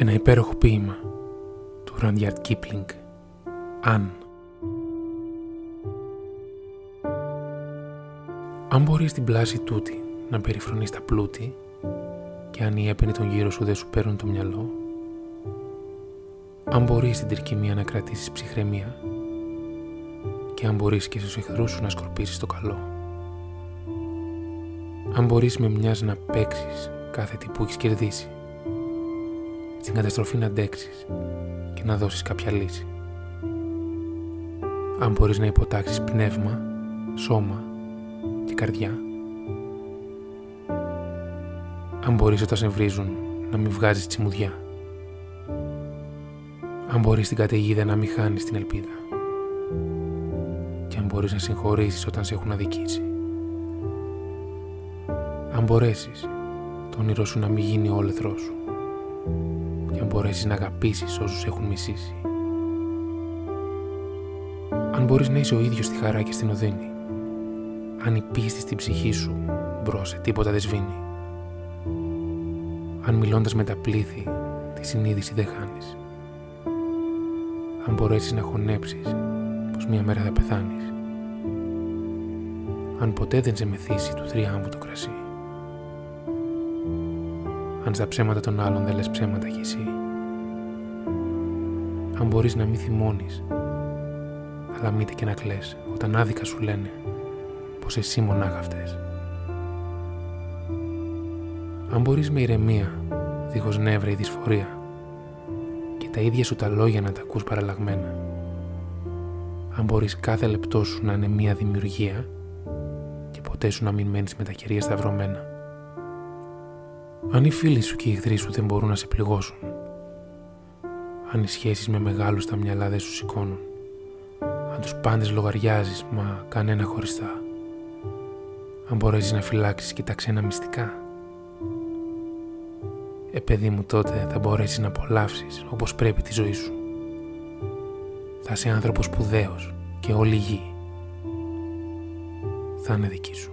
Ένα υπέροχο ποίημα του Ραντιάρτ Κίπλινγκ. Αν. Αν μπορείς την πλάση τούτη να περιφρονείς τα πλούτη και αν οι έπαινοι των γύρω σου δεν σου παίρνουν το μυαλό, αν μπορείς την τρικυμία να κρατήσεις ψυχραιμία και αν μπορείς και στους εχθρούς σου να σκορπίσεις το καλό, αν μπορείς με μιας να παίξεις κάθε τι που έχεις κερδίσει, στην καταστροφή να αντέξεις και να δώσεις κάποια λύση. Αν μπορείς να υποτάξεις πνεύμα, σώμα και καρδιά. Αν μπορείς όταν σε βρίζουν να μην βγάζεις τσιμουδιά. Αν μπορείς την καταιγίδα να μην χάνεις την ελπίδα. Και αν μπορείς να συγχωρήσεις όταν σε έχουν αδικήσει. Αν μπορέσεις το όνειρό σου να μην γίνει όλεθρός σου και αν μπορέσεις να αγαπήσεις όσους έχουν μισήσει. Αν μπορείς να είσαι ο ίδιος στη χαρά και στην οδύνη. Αν η πίστη στην ψυχή σου μπρος σε τίποτα δεν σβήνει. Αν μιλώντας με τα πλήθη τη συνείδηση δεν χάνεις. Αν μπορέσεις να χωνέψεις πως μια μέρα θα πεθάνεις. Αν ποτέ δεν σε μεθύσει του θριάμβου το κρασί αν στα ψέματα των άλλων δεν λες ψέματα κι εσύ. Αν μπορείς να μην θυμώνεις, αλλά μήτε και να κλαις όταν άδικα σου λένε πως εσύ μονάχα αυτές. Αν μπορείς με ηρεμία, δίχως νεύρα ή δυσφορία και τα ίδια σου τα λόγια να τα ακούς παραλλαγμένα. Αν μπορείς κάθε λεπτό σου να είναι μία δημιουργία και ποτέ σου να μην μένεις με τα κερία σταυρωμένα. Αν οι φίλοι σου και οι εχθροί σου δεν μπορούν να σε πληγώσουν. Αν οι σχέσεις με μεγάλους τα μυαλά δεν σου σηκώνουν. Αν τους πάντες λογαριάζεις, μα κανένα χωριστά. Αν μπορέσεις να φυλάξεις και τα ξένα μυστικά. Ε, παιδί μου, τότε θα μπορέσεις να απολαύσεις όπως πρέπει τη ζωή σου. Θα είσαι άνθρωπος σπουδαίος και όλη η γη θα είναι δική σου.